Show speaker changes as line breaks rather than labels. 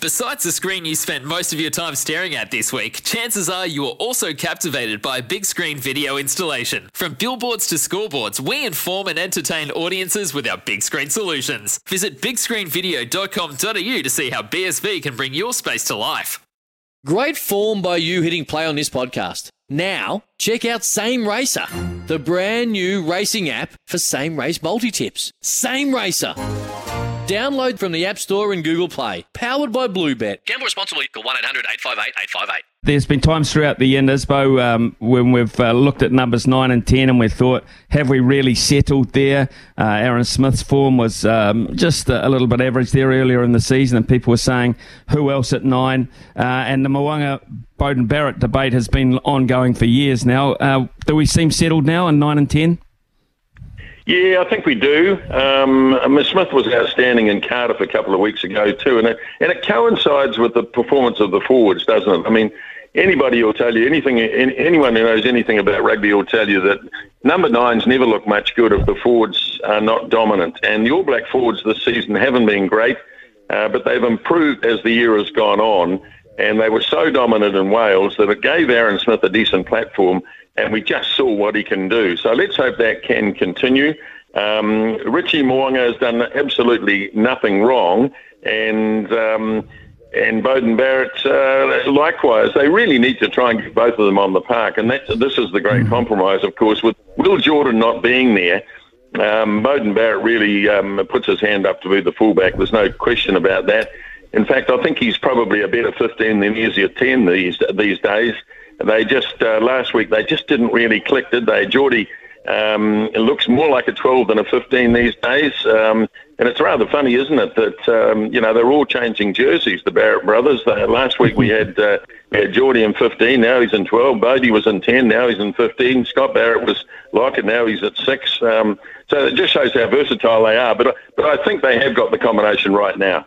Besides the screen you spent most of your time staring at this week, chances are you were also captivated by a big screen video installation. From billboards to scoreboards, we inform and entertain audiences with our big screen solutions. Visit bigscreenvideo.com.au to see how BSV can bring your space to life.
Great form by you hitting play on this podcast. Now, check out Same Racer, the brand new racing app for same race multi tips. Same Racer. Download from the App Store and Google Play. Powered by Bluebet.
Gamble responsibly. Call 1 800 858 858.
There's been times throughout the year, Nisbo, um, when we've uh, looked at numbers 9 and 10 and we thought, have we really settled there? Uh, Aaron Smith's form was um, just a little bit average there earlier in the season, and people were saying, who else at 9? Uh, and the Mo'unga Beauden Barrett debate has been ongoing for years now. Uh, do we seem settled now in 9 and 10?
Yeah, I think we do. Um, mean, Smith was outstanding in Cardiff a couple of weeks ago too, and it, and it coincides with the performance of the forwards, doesn't it? I mean, anybody will tell you anything. Anyone who knows anything about rugby will tell you that number nines never look much good if the forwards are not dominant. And All Black forwards this season haven't been great, uh, but they've improved as the year has gone on. And they were so dominant in Wales that it gave Aaron Smith a decent platform and we just saw what he can do. So let's hope that can continue. Um, Richie Mo'unga has done absolutely nothing wrong, and um, and Beauden Barrett uh, likewise. They really need to try and get both of them on the park, and that this is the great mm-hmm. compromise, of course, with Will Jordan not being there. Um, Beauden Barrett really um, puts his hand up to be the fullback. There's no question about that. In fact, I think he's probably a better 15 than he is a 10 these these days. They just uh, last week they just didn't really click, did they? Geordie um, looks more like a 12 than a 15 these days. Um, and it's rather funny, isn't it, that um, you know they're all changing jerseys. The Barrett brothers. Uh, last week we had uh, we had Geordie in 15. Now he's in 12. Bodie was in 10. Now he's in 15. Scott Barrett was like it. Now he's at six. Um, so it just shows how versatile they are. But but I think they have got the combination right now.